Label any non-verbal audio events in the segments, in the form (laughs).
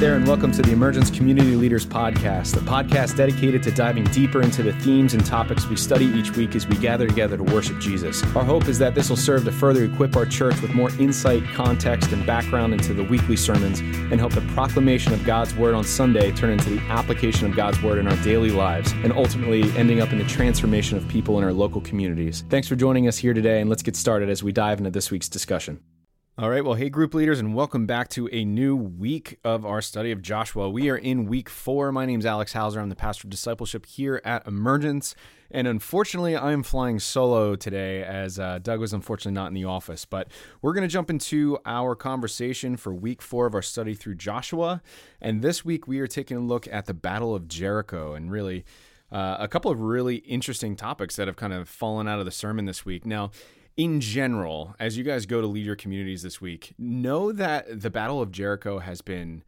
there, and welcome to the Emergence Community Leaders Podcast, the podcast dedicated to diving deeper into the themes and topics we study each week as we gather together to worship Jesus. Our hope is that this will serve to further equip our church with more insight, context, and background into the weekly sermons and help the proclamation of God's Word on Sunday turn into the application of God's Word in our daily lives and ultimately ending up in the transformation of people in our local communities. Thanks for joining us here today, and let's get started as we dive into this week's discussion. All right, well, hey, group leaders, and welcome back to a new week of our study of Joshua. We are in week four. My name is Alex Hauser. I'm the pastor of discipleship here at Emergence. And unfortunately, I'm flying solo today as uh, Doug was unfortunately not in the office. But we're going to jump into our conversation for week four of our study through Joshua. And this week, we are taking a look at the Battle of Jericho and really uh, a couple of really interesting topics that have kind of fallen out of the sermon this week. Now, in general, as you guys go to lead your communities this week, know that the Battle of Jericho has been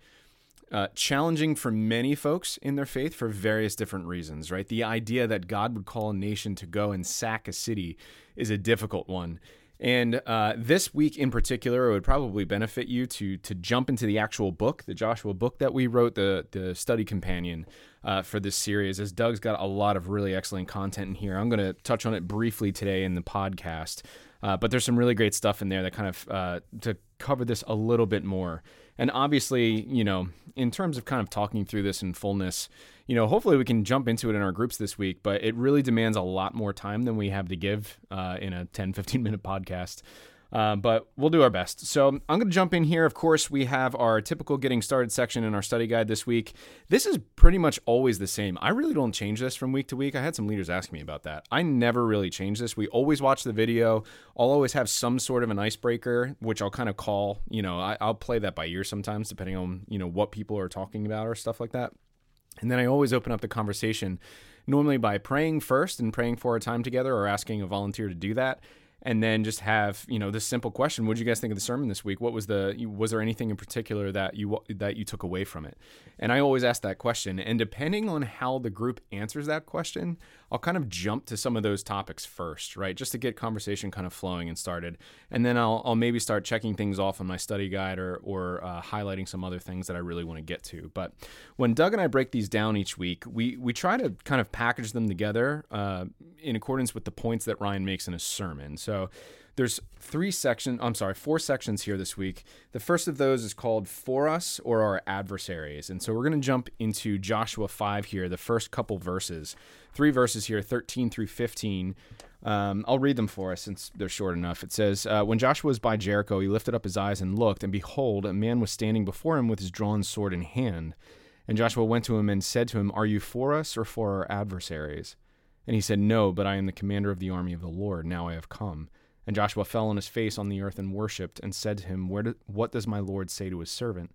uh, challenging for many folks in their faith for various different reasons, right? The idea that God would call a nation to go and sack a city is a difficult one. And uh, this week in particular, it would probably benefit you to to jump into the actual book, the Joshua book that we wrote, the the study companion uh, for this series. As Doug's got a lot of really excellent content in here, I'm going to touch on it briefly today in the podcast. Uh, but there's some really great stuff in there that kind of uh, to cover this a little bit more. And obviously, you know, in terms of kind of talking through this in fullness, you know, hopefully we can jump into it in our groups this week, but it really demands a lot more time than we have to give uh, in a 10, 15 minute (laughs) podcast. Uh, but we'll do our best. So I'm going to jump in here. Of course, we have our typical getting started section in our study guide this week. This is pretty much always the same. I really don't change this from week to week. I had some leaders ask me about that. I never really change this. We always watch the video. I'll always have some sort of an icebreaker, which I'll kind of call, you know, I, I'll play that by ear sometimes, depending on, you know, what people are talking about or stuff like that. And then I always open up the conversation normally by praying first and praying for a time together or asking a volunteer to do that and then just have you know this simple question what did you guys think of the sermon this week? What was the was there anything in particular that you that you took away from it? And i always ask that question and depending on how the group answers that question i'll kind of jump to some of those topics first right? Just to get conversation kind of flowing and started. And then i'll, I'll maybe start checking things off on my study guide or or uh, highlighting some other things that i really want to get to. But when doug and i break these down each week we we try to kind of package them together uh, in accordance with the points that ryan makes in a sermon. So so there's three sections, I'm sorry, four sections here this week. The first of those is called For Us or Our Adversaries. And so we're going to jump into Joshua 5 here, the first couple verses. Three verses here, 13 through 15. Um, I'll read them for us since they're short enough. It says, uh, When Joshua was by Jericho, he lifted up his eyes and looked, and behold, a man was standing before him with his drawn sword in hand. And Joshua went to him and said to him, Are you for us or for our adversaries? And he said, No, but I am the commander of the army of the Lord. Now I have come. And Joshua fell on his face on the earth and worshipped, and said to him, do, What does my Lord say to his servant?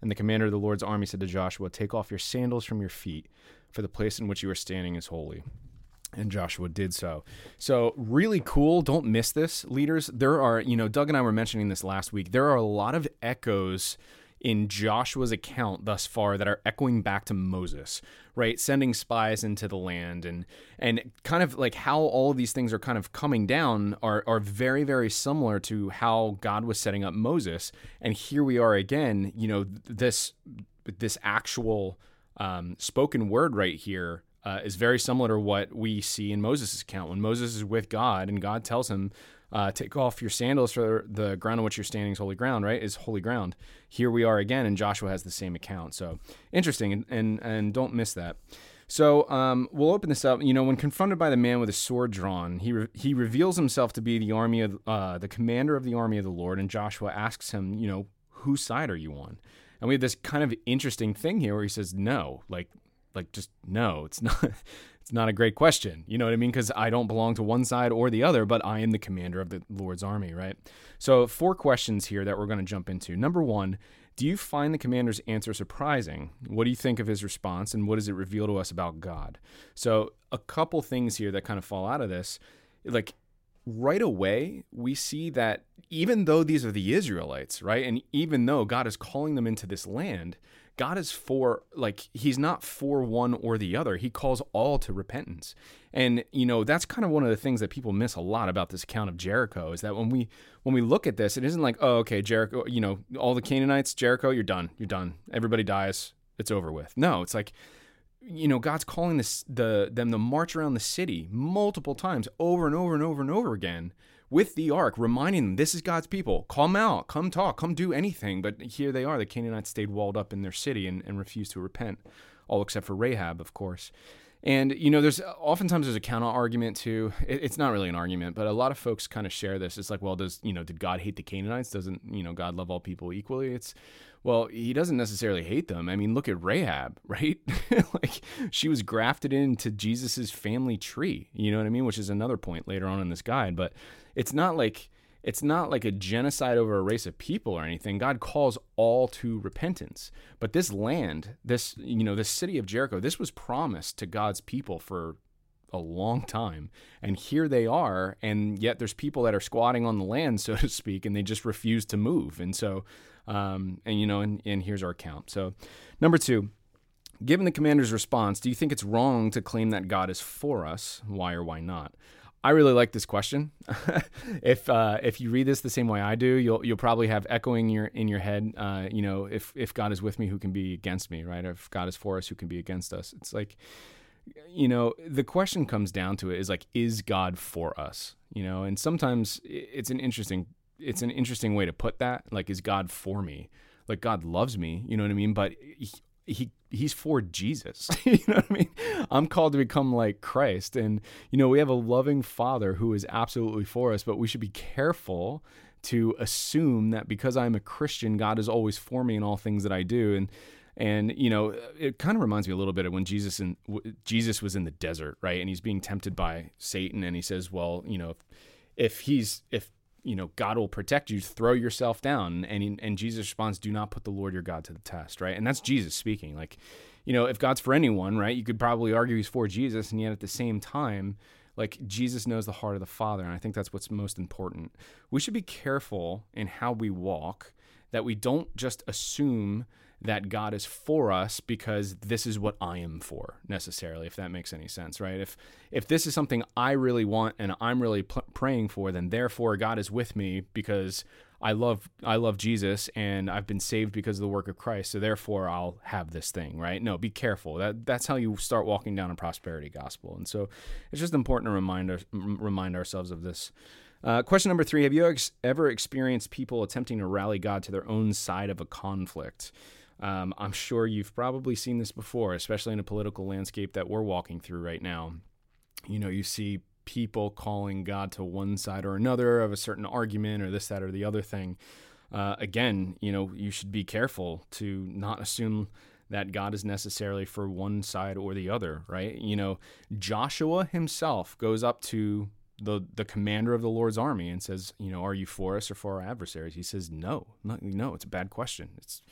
And the commander of the Lord's army said to Joshua, Take off your sandals from your feet, for the place in which you are standing is holy. And Joshua did so. So, really cool. Don't miss this, leaders. There are, you know, Doug and I were mentioning this last week. There are a lot of echoes in Joshua's account thus far that are echoing back to Moses, right? Sending spies into the land and and kind of like how all of these things are kind of coming down are are very very similar to how God was setting up Moses. And here we are again, you know, this this actual um, spoken word right here uh, is very similar to what we see in Moses' account when Moses is with God and God tells him uh, take off your sandals for the ground on which you're standing is holy ground, right? Is holy ground. Here we are again, and Joshua has the same account. So interesting, and and, and don't miss that. So um, we'll open this up. You know, when confronted by the man with a sword drawn, he re- he reveals himself to be the army of uh, the commander of the army of the Lord, and Joshua asks him, you know, whose side are you on? And we have this kind of interesting thing here where he says, no, like like just no, it's (laughs) not it's not a great question. You know what I mean? Because I don't belong to one side or the other, but I am the commander of the Lord's army, right? So, four questions here that we're going to jump into. Number one, do you find the commander's answer surprising? What do you think of his response, and what does it reveal to us about God? So, a couple things here that kind of fall out of this. Like, right away we see that even though these are the Israelites, right? And even though God is calling them into this land, God is for like he's not for one or the other. He calls all to repentance. And you know, that's kind of one of the things that people miss a lot about this account of Jericho is that when we when we look at this, it isn't like, "Oh, okay, Jericho, you know, all the Canaanites, Jericho, you're done. You're done. Everybody dies. It's over with." No, it's like you know, God's calling this the them to march around the city multiple times over and over and over and over again with the ark, reminding them this is God's people. Come out, come talk, come do anything. But here they are. The Canaanites stayed walled up in their city and, and refused to repent, all except for Rahab, of course. And you know, there's oftentimes there's a counter argument to. It, it's not really an argument, but a lot of folks kind of share this. It's like, well, does you know, did God hate the Canaanites? Doesn't you know God love all people equally? It's well, he doesn't necessarily hate them. I mean, look at Rahab, (laughs) right? like she was grafted into Jesus's family tree. You know what I mean? Which is another point later on in this guide. But it's not like it's not like a genocide over a race of people or anything. God calls all to repentance. But this land, this you know, this city of Jericho, this was promised to God's people for a long time. And here they are, and yet there's people that are squatting on the land, (laughs) so to speak, and they just refuse to move. And so, um, and you know, and, and here's our count. So, number two, given the commander's response, do you think it's wrong to claim that God is for us? Why or why not? I really like this question. (laughs) if uh, if you read this the same way I do, you'll you'll probably have echoing your in your head. Uh, you know, if if God is with me, who can be against me, right? If God is for us, who can be against us? It's like you know, the question comes down to it is like, is God for us? You know, and sometimes it's an interesting, it's an interesting way to put that. Like, is God for me? Like, God loves me. You know what I mean? But he he's for Jesus. (laughs) you know what I mean? I'm called to become like Christ. And, you know, we have a loving father who is absolutely for us, but we should be careful to assume that because I'm a Christian, God is always for me in all things that I do. And and you know, it kind of reminds me a little bit of when Jesus and Jesus was in the desert, right? And he's being tempted by Satan, and he says, "Well, you know, if, if he's if you know God will protect you, throw yourself down." And and Jesus responds, "Do not put the Lord your God to the test," right? And that's Jesus speaking. Like, you know, if God's for anyone, right? You could probably argue he's for Jesus, and yet at the same time, like Jesus knows the heart of the Father, and I think that's what's most important. We should be careful in how we walk that we don't just assume that God is for us because this is what I am for necessarily if that makes any sense right? If if this is something I really want and I'm really praying for then therefore God is with me because I love I love Jesus and I've been saved because of the work of Christ so therefore I'll have this thing right? No be careful. That that's how you start walking down a prosperity gospel. And so it's just important to remind remind ourselves of this. Uh, question number three Have you ever experienced people attempting to rally God to their own side of a conflict? Um, I'm sure you've probably seen this before, especially in a political landscape that we're walking through right now. You know, you see people calling God to one side or another of a certain argument or this, that, or the other thing. Uh, again, you know, you should be careful to not assume that God is necessarily for one side or the other, right? You know, Joshua himself goes up to the the commander of the Lord's army and says, you know, are you for us or for our adversaries? He says, no, no, no it's a bad question. It's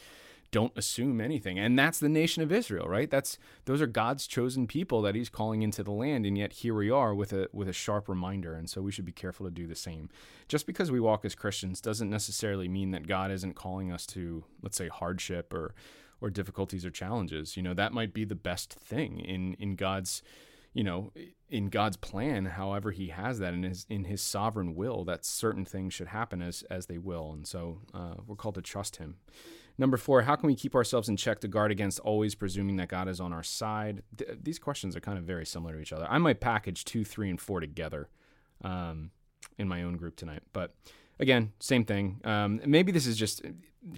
don't assume anything. And that's the nation of Israel, right? That's those are God's chosen people that he's calling into the land and yet here we are with a with a sharp reminder and so we should be careful to do the same. Just because we walk as Christians doesn't necessarily mean that God isn't calling us to let's say hardship or or difficulties or challenges. You know, that might be the best thing in in God's you know, in God's plan, however He has that in His in His sovereign will, that certain things should happen as as they will, and so uh, we're called to trust Him. Number four, how can we keep ourselves in check to guard against always presuming that God is on our side? Th- these questions are kind of very similar to each other. I might package two, three, and four together um, in my own group tonight. But again, same thing. Um, maybe this is just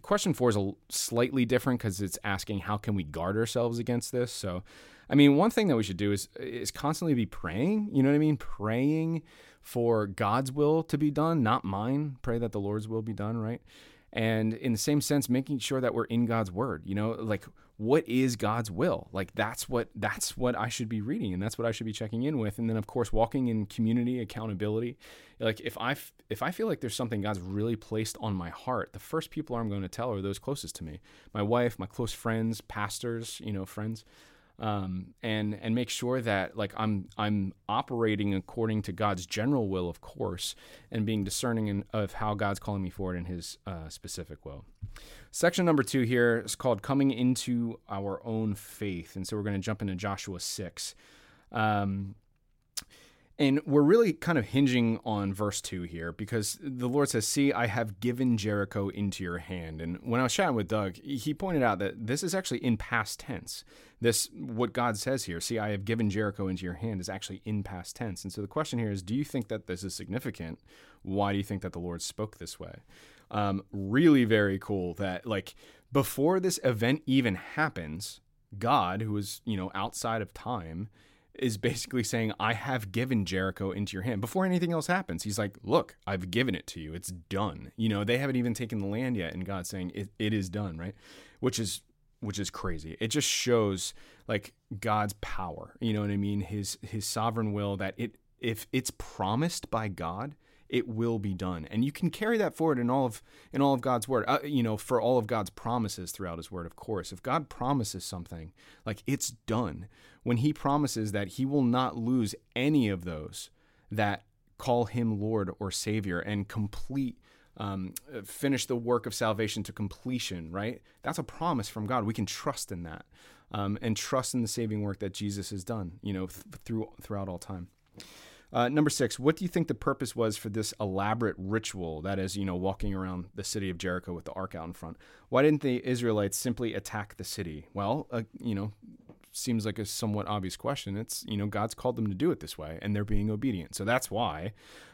question four is a slightly different because it's asking how can we guard ourselves against this. So, I mean, one thing that we should do is is constantly be praying. You know what I mean? Praying for God's will to be done, not mine. Pray that the Lord's will be done. Right and in the same sense making sure that we're in God's word you know like what is God's will? Like that's what that's what I should be reading and that's what I should be checking in with. And then of course walking in community accountability. Like if I if I feel like there's something God's really placed on my heart the first people I'm going to tell are those closest to me. My wife my close friends pastors you know friends um, and and make sure that like I'm I'm operating according to God's general will, of course, and being discerning in, of how God's calling me forward in His uh, specific will. Section number two here is called "Coming into Our Own Faith," and so we're going to jump into Joshua six. Um, and we're really kind of hinging on verse 2 here because the Lord says, See, I have given Jericho into your hand. And when I was chatting with Doug, he pointed out that this is actually in past tense. This, what God says here, see, I have given Jericho into your hand, is actually in past tense. And so the question here is, do you think that this is significant? Why do you think that the Lord spoke this way? Um, really very cool that, like, before this event even happens, God, who is, you know, outside of time, is basically saying, I have given Jericho into your hand. Before anything else happens, he's like, Look, I've given it to you. It's done. You know, they haven't even taken the land yet, and God's saying it, it is done, right? Which is which is crazy. It just shows like God's power. You know what I mean? His his sovereign will that it if it's promised by God, it will be done. And you can carry that forward in all of in all of God's word. Uh, you know, for all of God's promises throughout his word, of course. If God promises something, like it's done. When he promises that he will not lose any of those that call him Lord or Savior and complete um, finish the work of salvation to completion, right? That's a promise from God. We can trust in that um, and trust in the saving work that Jesus has done, you know, th- through throughout all time. Uh, number six, what do you think the purpose was for this elaborate ritual that is, you know, walking around the city of Jericho with the ark out in front? Why didn't the Israelites simply attack the city? Well, uh, you know, seems like a somewhat obvious question. It's, you know, God's called them to do it this way and they're being obedient. So that's why.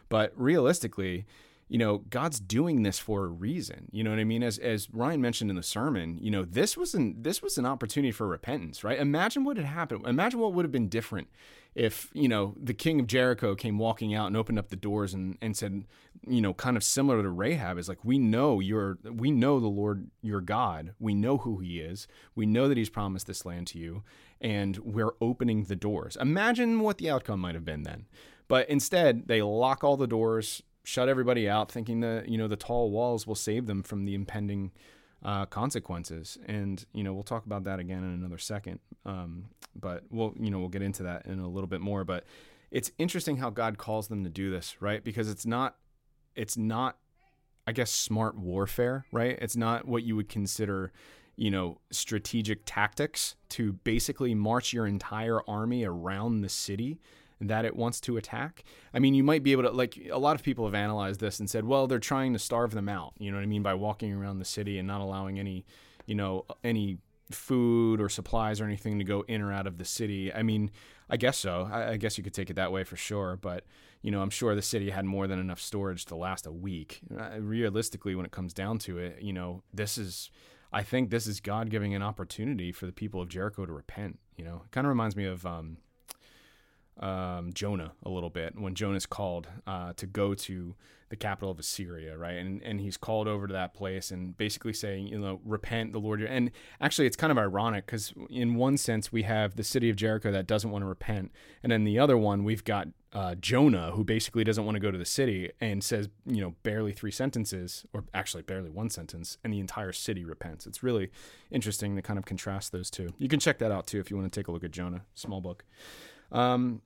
But realistically, you know, God's doing this for a reason. You know what I mean? As as Ryan mentioned in the sermon, you know, this was an this was an opportunity for repentance, right? Imagine what had happened. Imagine what would have been different if, you know, the king of Jericho came walking out and opened up the doors and, and said, you know, kind of similar to Rahab, is like, we know you're we know the Lord your God. We know who he is. We know that he's promised this land to you, and we're opening the doors. Imagine what the outcome might have been then. But instead, they lock all the doors shut everybody out, thinking that you know the tall walls will save them from the impending uh, consequences. And you know we'll talk about that again in another second. Um, but we'll you know we'll get into that in a little bit more. But it's interesting how God calls them to do this, right? Because it's not it's not I guess smart warfare, right? It's not what you would consider you know, strategic tactics to basically march your entire army around the city that it wants to attack. I mean, you might be able to, like, a lot of people have analyzed this and said, well, they're trying to starve them out. You know what I mean? By walking around the city and not allowing any, you know, any food or supplies or anything to go in or out of the city. I mean, I guess so. I, I, guess you could take it that way for sure. But, you know, I'm sure the city had more than enough storage to last a week. Uh, realistically, when it comes down to it, you know, this is, I think this is God giving an opportunity for the people of Jericho to repent. You know, it kind of reminds me of, um, um, Jonah a little bit when Jonah's called uh, to go to the capital of Assyria, right? And and he's called over to that place and basically saying, you know, repent, the Lord. And actually, it's kind of ironic because in one sense we have the city of Jericho that doesn't want to repent, and then the other one we've got uh, Jonah who basically doesn't want to go to the city and says, you know, barely three sentences, or actually barely one sentence, and the entire city repents. It's really interesting to kind of contrast those two. You can check that out too if you want to take a look at Jonah, small book. Um,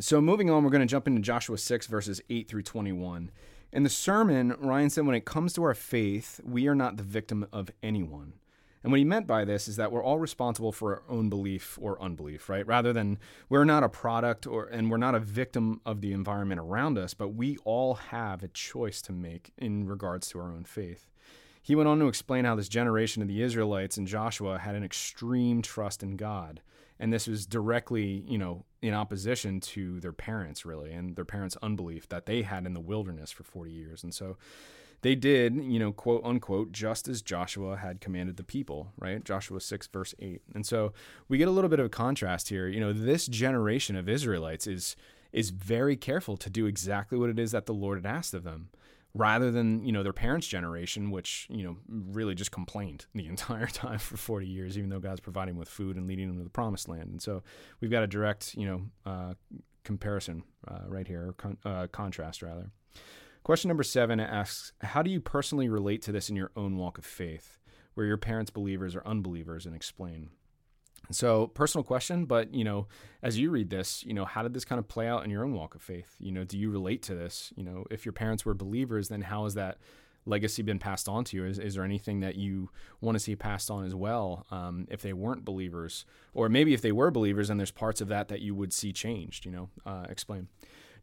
so moving on, we're going to jump into Joshua 6, verses 8 through 21. In the sermon, Ryan said, When it comes to our faith, we are not the victim of anyone. And what he meant by this is that we're all responsible for our own belief or unbelief, right? Rather than we're not a product or and we're not a victim of the environment around us, but we all have a choice to make in regards to our own faith. He went on to explain how this generation of the Israelites and Joshua had an extreme trust in God. And this was directly, you know, in opposition to their parents, really, and their parents' unbelief that they had in the wilderness for 40 years. And so they did, you know, quote unquote, just as Joshua had commanded the people, right? Joshua 6, verse 8. And so we get a little bit of a contrast here. You know, this generation of Israelites is is very careful to do exactly what it is that the Lord had asked of them rather than you know their parents' generation, which you know really just complained (laughs) the entire time for 40 years, even though God's providing with food and leading them to the promised land. And so we've got a direct you know uh, comparison uh, right here, con- uh, contrast rather. Question number seven asks, how do you personally relate to this in your own walk of faith? Where your parents believers or unbelievers, and explain. So, personal question, but you know, as you read this, you know, how did this kind of play out in your own walk of faith? You know, do you relate to this? You know, if your parents were believers, then how has that legacy been passed on to you? Is, is there anything that you want to see passed on as well um, if they weren't believers? Or maybe if they were believers and there's parts of that that you would see changed, you know, uh, explain.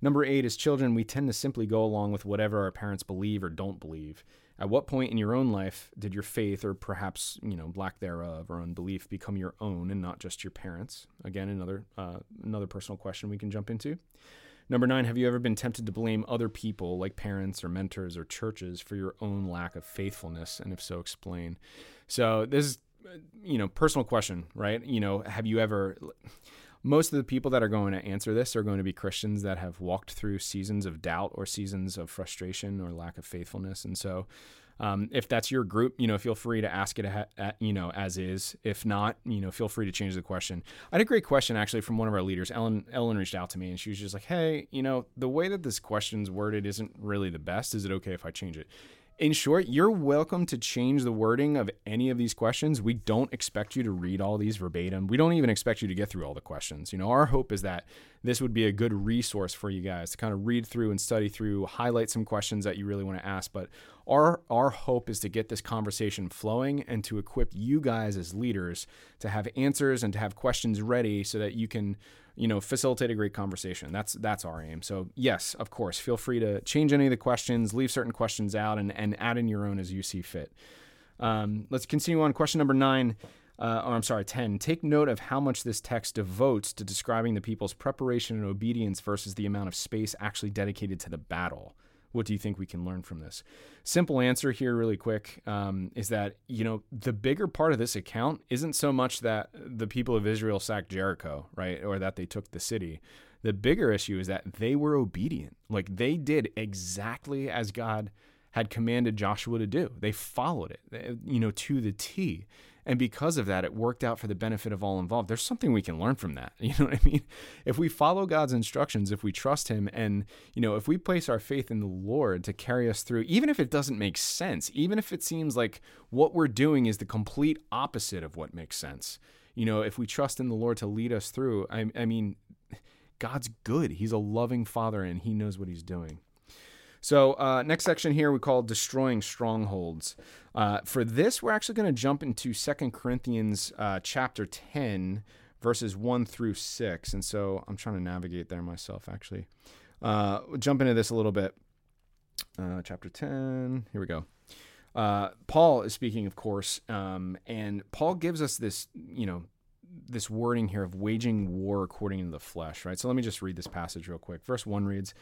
Number eight, as children, we tend to simply go along with whatever our parents believe or don't believe. At what point in your own life did your faith, or perhaps you know lack thereof, or unbelief, become your own and not just your parents? Again, another uh, another personal question we can jump into. Number nine, have you ever been tempted to blame other people, like parents or mentors or churches, for your own lack of faithfulness? And if so, explain. So this is, you know, personal question, right? You know, have you ever? Most of the people that are going to answer this are going to be Christians that have walked through seasons of doubt or seasons of frustration or lack of faithfulness. And so, um, if that's your group, you know, feel free to ask it, at, you know, as is. If not, you know, feel free to change the question. I had a great question actually from one of our leaders. Ellen, Ellen reached out to me and she was just like, "Hey, you know, the way that this question's worded isn't really the best. Is it okay if I change it?" In short, you're welcome to change the wording of any of these questions. We don't expect you to read all these verbatim. We don't even expect you to get through all the questions. You know, our hope is that this would be a good resource for you guys to kind of read through and study through, highlight some questions that you really want to ask. But our our hope is to get this conversation flowing and to equip you guys as leaders to have answers and to have questions ready so that you can you know, facilitate a great conversation. That's that's our aim. So yes, of course, feel free to change any of the questions, leave certain questions out, and and add in your own as you see fit. Um, let's continue on. Question number nine. Uh, or I'm sorry, 10. Take note of how much this text devotes to describing the people's preparation and obedience versus the amount of space actually dedicated to the battle. What do you think we can learn from this? Simple answer here, really quick, um, is that, you know, the bigger part of this account isn't so much that the people of Israel sacked Jericho, right, or that they took the city. The bigger issue is that they were obedient. Like they did exactly as God had commanded Joshua to do. They followed it, you know, to the T. And because of that, it worked out for the benefit of all involved. There's something we can learn from that. (laughs) You know what I mean? If we follow God's instructions, if we trust Him, and, you know, if we place our faith in the Lord to carry us through, even if it doesn't make sense, even if it seems like what we're doing is the complete opposite of what makes sense, you know, if we trust in the Lord to lead us through, I, I mean, God's good. He's a loving Father and He knows what He's doing. So, uh, next section here we call destroying strongholds. Uh, for this, we're actually going to jump into Second Corinthians uh, chapter 10, verses 1 through 6. And so I'm trying to navigate there myself, actually. Uh, we'll jump into this a little bit. Uh, chapter 10, here we go. Uh, Paul is speaking, of course, um, and Paul gives us this, you know, this wording here of waging war according to the flesh, right? So let me just read this passage real quick. Verse 1 reads,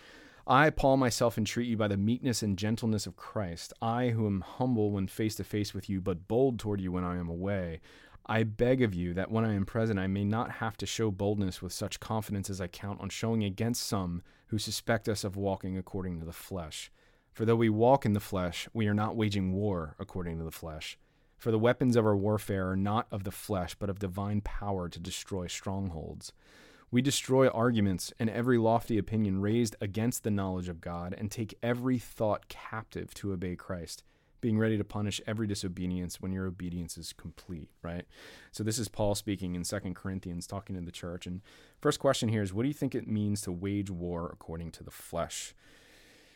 I, Paul, myself entreat you by the meekness and gentleness of Christ, I who am humble when face to face with you, but bold toward you when I am away. I beg of you that when I am present, I may not have to show boldness with such confidence as I count on showing against some who suspect us of walking according to the flesh. For though we walk in the flesh, we are not waging war according to the flesh. For the weapons of our warfare are not of the flesh, but of divine power to destroy strongholds. We destroy arguments and every lofty opinion raised against the knowledge of God and take every thought captive to obey Christ, being ready to punish every disobedience when your obedience is complete, right? So this is Paul speaking in Second Corinthians talking to the church and first question here is what do you think it means to wage war according to the flesh?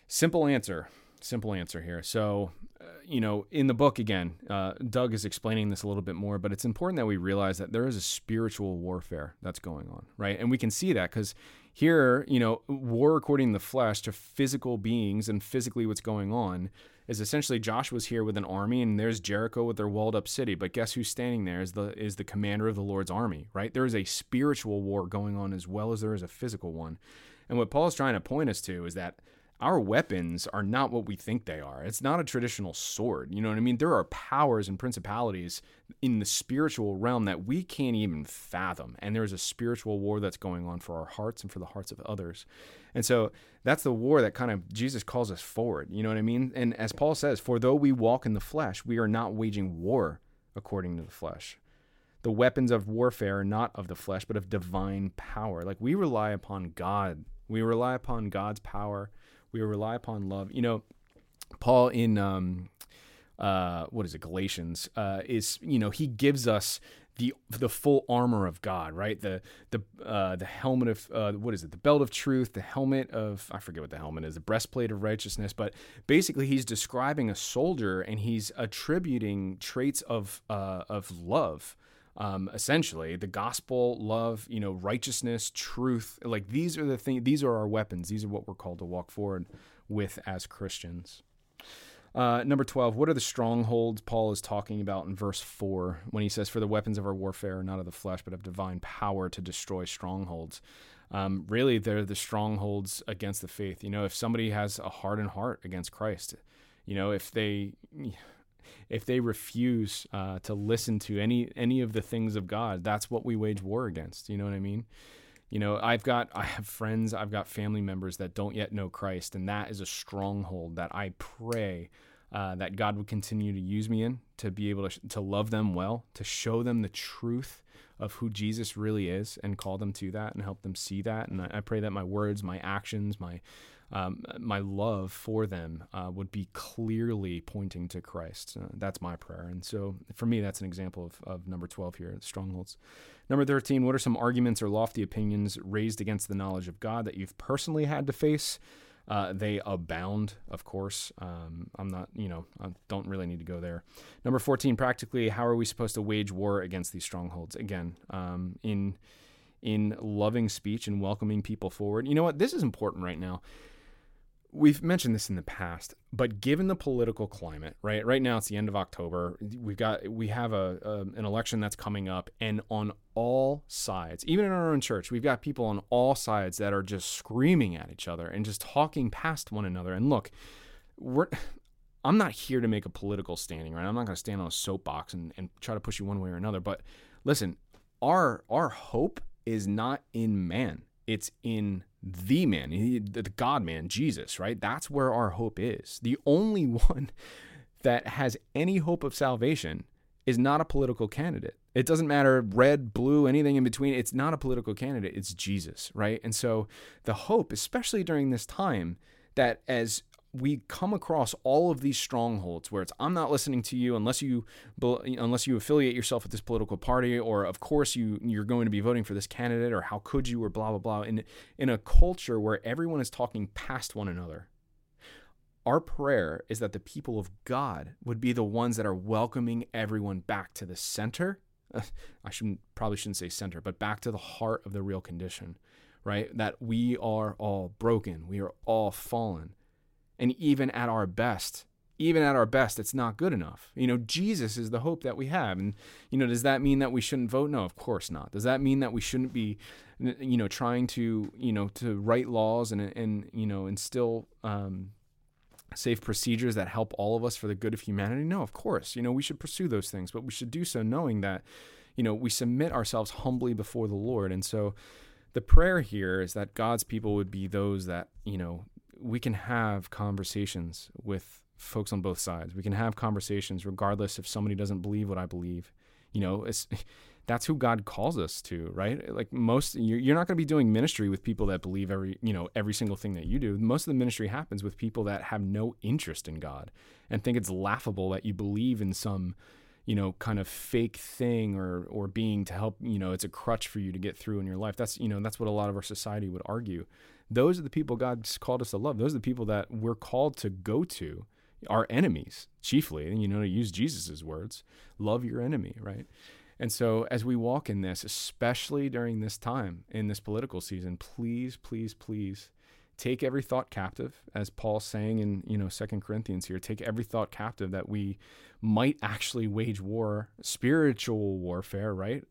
Simple answer simple answer here. So, uh, you know, in the book, again, uh, Doug is explaining this a little bit more, but it's important that we realize that there is a spiritual warfare that's going on, right? And we can see that because here, you know, war according to the flesh to physical beings and physically what's going on is essentially Joshua's here with an army and there's Jericho with their walled up city. But guess who's standing there is the is the commander of the Lord's army, right? There is a spiritual war going on as well as there is a physical one. And what Paul's trying to point us to is that our weapons are not what we think they are. It's not a traditional sword. You know what I mean? There are powers and principalities in the spiritual realm that we can't even fathom. And there's a spiritual war that's going on for our hearts and for the hearts of others. And so that's the war that kind of Jesus calls us forward. You know what I mean? And as Paul says, for though we walk in the flesh, we are not waging war according to the flesh. The weapons of warfare are not of the flesh, but of divine power. Like we rely upon God. We rely upon God's power we rely upon love. You know, Paul in um, uh, what is it, Galatians, uh, is, you know, he gives us the the full armor of God, right? The the uh, the helmet of uh, what is it? The belt of truth, the helmet of I forget what the helmet is, the breastplate of righteousness. But basically, he's describing a soldier and he's attributing traits of uh, of love. Um, essentially, the gospel, love, you know, righteousness, truth. Like these are the things. These are our weapons. These are what we're called to walk forward with as Christians. Uh, number 12, what are the strongholds Paul is talking about in verse 4 when he says, For the weapons of our warfare are not of the flesh, but of divine power to destroy strongholds? Um, really, they're the strongholds against the faith. You know, if somebody has a hardened heart against Christ, you know, if they. If they refuse uh, to listen to any any of the things of God, that's what we wage war against. You know what I mean? You know, I've got I have friends, I've got family members that don't yet know Christ, and that is a stronghold that I pray uh, that God would continue to use me in to be able to to love them well, to show them the truth of who Jesus really is, and call them to that and help them see that. And I, I pray that my words, my actions, my um, my love for them uh, would be clearly pointing to Christ. Uh, that's my prayer. And so for me, that's an example of, of number 12 here, strongholds. Number 13, what are some arguments or lofty opinions raised against the knowledge of God that you've personally had to face? Uh, they abound, of course. Um, I'm not, you know, I don't really need to go there. Number 14, practically, how are we supposed to wage war against these strongholds? Again, um, in in loving speech and welcoming people forward. You know what? This is important right now we've mentioned this in the past, but given the political climate, right? Right now it's the end of October. We've got we have a, a, an election that's coming up, and on all sides, even in our own church, we've got people on all sides that are just screaming at each other and just talking past one another. And look, we're (laughs) I'm not here to make a political standing, right? I'm not going to stand on a soapbox and, and try to push you one way or another. But listen, our our hope is not in man; it's in the man, the God man, Jesus, right? That's where our hope is. The only (laughs) one that has any hope of salvation is not a political candidate. It doesn't matter red, blue, anything in between. It's not a political candidate. It's Jesus, right? And so the hope, especially during this time, that as we come across all of these strongholds where it's I'm not listening to you unless you unless you affiliate yourself with this political party or of course you you're going to be voting for this candidate or how could you or blah blah blah. In in a culture where everyone is talking past one another our prayer is that the people of God would be the ones that are welcoming everyone back to the center. (laughs) I shouldn't probably shouldn't say center but back to the heart of the real condition right? That we are all broken. We are all fallen and even at our best, even at our best, it's not good enough. You know, Jesus is the hope that we have. And, you know, does that mean that we shouldn't vote? No, of course not. Does that mean that we shouldn't be, you know, trying to, you know, to write laws and, and you know, instill um, safe procedures that help all of us for the good of humanity? No, of course. You know, we should pursue those things, but we should do so knowing that, you know, we submit ourselves humbly before the Lord. And so, the prayer here is that God's people would be those that, you know, we can have conversations with folks on both sides. We can have conversations regardless if somebody doesn't believe what I believe. You know, it's (laughs) that's who God calls us to, right? Like most, you're not going to be doing ministry with people that believe every, you know, every single thing that you do. Most of the ministry happens with people that have no interest in God and think it's laughable that you believe in some, you know, kind of fake thing or or being to help, you know, it's a crutch for you to get through in your life. That's, you know, that's what a lot of our society would argue. Those are the people God's called us to love. Those are the people that we're called to go to, our enemies, chiefly. And, you know, to use Jesus's words, love your enemy, right? And so, as we walk in this, especially during this time in this political season, please, please, please take every thought captive, as Paul's saying in you know Second Corinthians here. Take every thought captive that we might actually wage war, spiritual warfare, right?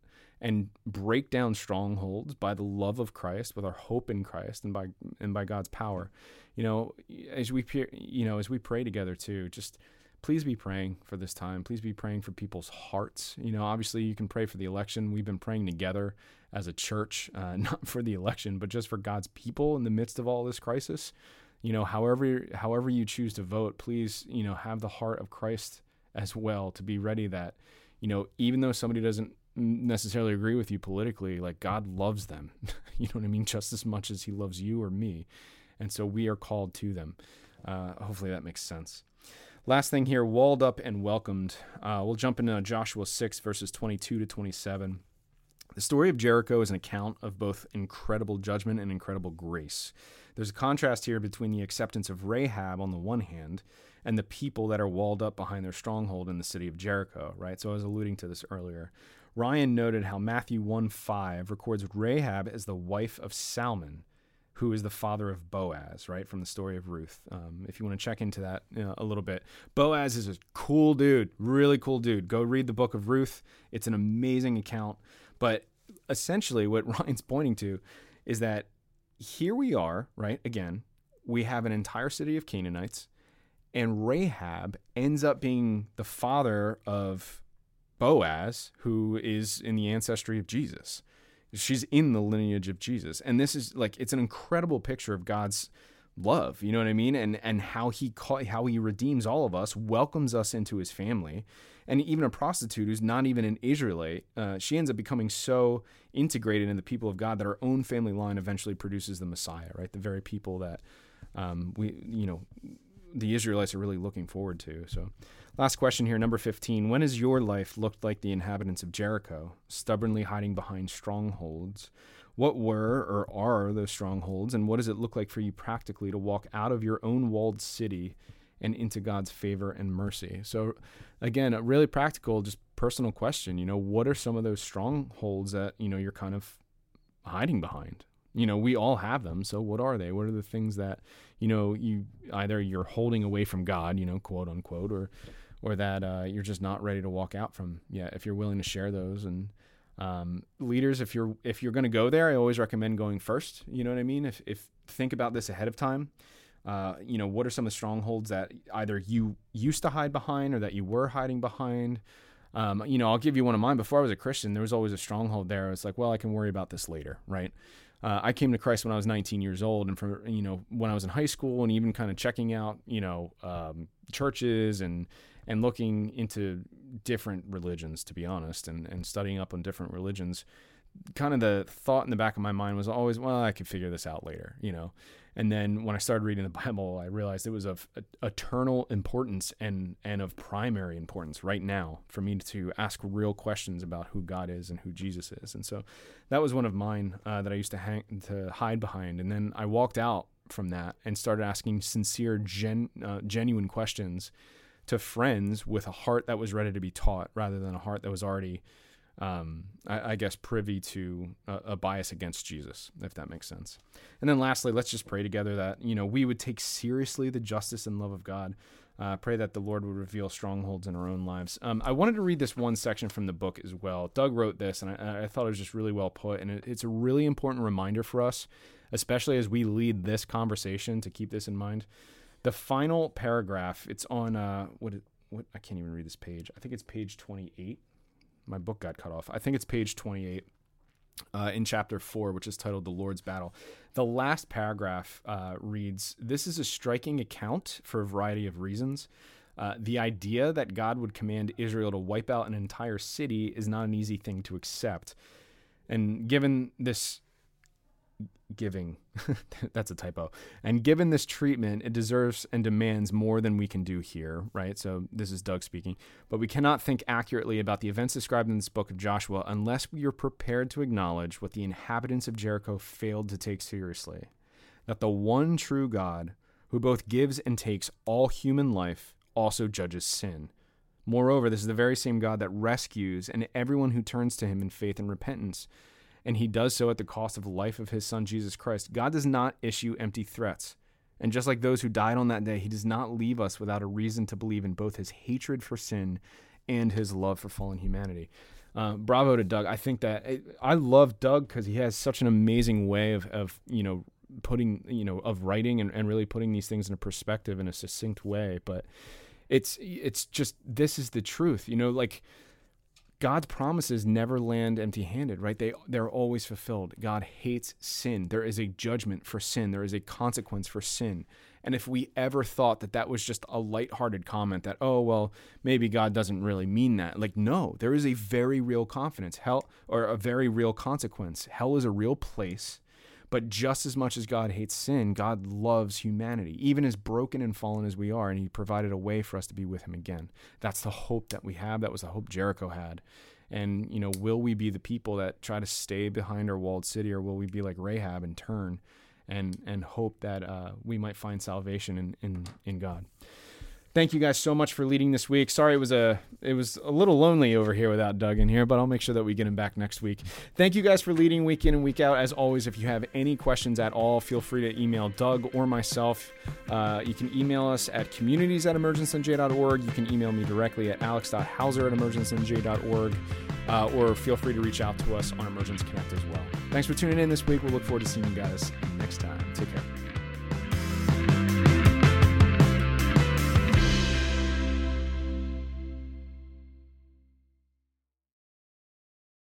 And break down strongholds by the love of Christ, with our hope in Christ, and by and by God's power. You know, as we you know as we pray together too, just please be praying for this time. Please be praying for people's hearts. You know, obviously you can pray for the election. We've been praying together as a church, uh, (laughs) not for the election, but just for God's people in the midst of all this crisis. You know, however however you choose to vote, please you know have the heart of Christ as well to be ready that you know even though somebody doesn't necessarily agree with you politically, like God loves them. (laughs) you know what I mean? Just as much as He loves you or me. And so we are called to them. Uh, hopefully that makes sense. Last thing here, walled up and welcomed. Uh, we'll jump into Joshua 6, verses 22 to 27. The story of Jericho is an account of both incredible judgment and incredible grace. There's a contrast here between the acceptance of Rahab on the one hand and the people that are walled up behind their stronghold in the city of Jericho, right? So I was alluding to this earlier. Ryan noted how Matthew 1 5 records Rahab as the wife of Salmon, who is the father of Boaz, right, from the story of Ruth. Um, if you want to check into that you know, a little bit, Boaz is a cool dude, really cool dude. Go read the book of Ruth. It's an amazing account. But essentially, what (laughs) Ryan's pointing to is that here we are, right? Again, we have an entire city of Canaanites, and Rahab ends up being the father of Boaz, who is in the ancestry of Jesus. She's in the lineage of Jesus. And this is like it's an incredible picture of God's love, you know what I mean? And and how he call, how he redeems all of us, welcomes us into his family. And even a prostitute who's not even an Israelite, uh, she ends up becoming so integrated in the people of God that her own family line eventually produces the Messiah, right? The very people that um, we, you know, the Israelites are really looking forward to. So, last question here, number 15. When has your life looked like the inhabitants of Jericho, stubbornly hiding behind strongholds? What were or are those strongholds, and what does it look like for you practically to walk out of your own walled city and into God's favor and mercy? So, again, a really practical, just personal question. You know, what are some of those strongholds that, you know, you're kind of hiding behind? you know we all have them so what are they what are the things that you know you either you're holding away from god you know quote unquote or or that uh, you're just not ready to walk out from yet if you're willing to share those. And um, leaders if you're if you're going to go there i always recommend going first you know what i mean? If, if think about this ahead of time uh, you know what are some of the strongholds that either you used to hide behind or that you were hiding behind? Um, you know i'll give you one of mine. Before i was a christian there was always a stronghold there. It's like well i can worry about this later right uh, I came to Christ when I was 19 years old, and from you know when I was in high school, and even kind of checking out you know um, churches and and looking into different religions, to be honest, and and studying up on different religions. Kind of the thought in the back of my mind was always, well, I could figure this out later, you know. And then when I started reading the (laughs) Bible, I realized it was of eternal importance and and of primary importance right now for me to ask real questions about who God is and who Jesus is. And so that was one of mine uh, that I used to hang to hide behind. And then I walked out from that and started asking sincere, gen, uh, genuine questions to friends with a heart that was ready to be taught, rather than a heart that was already um, I, I, guess, privy to a, a, bias against Jesus, if that makes sense. And then lastly, let's just pray together that, you know, we would take seriously the justice and love of God. Uh, pray that the Lord would reveal strongholds in our own lives. Um, I wanted to read this one section from the book as well. Doug wrote this, and I, I thought it was just really well put. And it, it's a really important reminder for us, especially as we lead this conversation, to keep this in mind. The final paragraph, it's on, uh, what, what, I can't even read this page. I think it's page 28 my book got cut off. I think it's page 28 uh, in chapter 4, which is titled The Lord's Battle. The last paragraph uh, reads This is a striking account for a variety of reasons. Uh, the idea that God would command Israel to wipe out an entire city is not an easy thing to accept. And given this giving. (laughs) That's a typo. And given this treatment, it deserves and demands more than we can do here, right? So this is Doug speaking. But we cannot think accurately about the events described in this book of Joshua unless we are prepared to acknowledge what the inhabitants of Jericho failed to take seriously that the one true God, who both gives and takes all human life, also judges sin. Moreover, this is the very same God that rescues and everyone who turns to him in faith and repentance and he does so at the cost of the life of his son Jesus Christ. God does not issue empty threats. And just like those who died on that day, he does not leave us without a reason to believe in both his hatred for sin and his love for fallen humanity. Uh, bravo to Doug. I think that it, I love Doug because he has such an amazing way of, of you know putting you know of writing and, and really putting these things in a perspective in a succinct way. But it's it's just this is the truth. You know, like God's promises never land empty-handed, right? They they're always fulfilled. God hates sin. There is a judgment for sin. There is a consequence for sin. And if we ever thought that that was just a light-hearted comment that oh well maybe God doesn't really mean that, like no, there is a very real confidence, hell or a very real consequence. Hell is a real place, But just as much as God hates sin, God loves humanity, even as broken and fallen as we are, and He provided a way for us to be with Him again. That's the hope that we have. That was the hope Jericho had. And, you know, will we be the people that try to stay behind our walled city, or will we be like Rahab and turn and, and hope that uh, we might find salvation in, in, in God? Thank you guys so much for leading this week. Sorry it was a it was a little lonely over here without Doug in here, but I'll make sure that we get him back next week. Thank you guys for leading week in and week out. As always, if you have any questions at all, feel free to email Doug or myself. Uh, you can email us at communities at emergencenj.org. You can email me directly at alex.hauser at emergencenj.org. Uh, or feel free to reach out to us on Emergence Connect as well. Thanks for tuning in this week. We'll look forward to seeing you guys next time. Take care.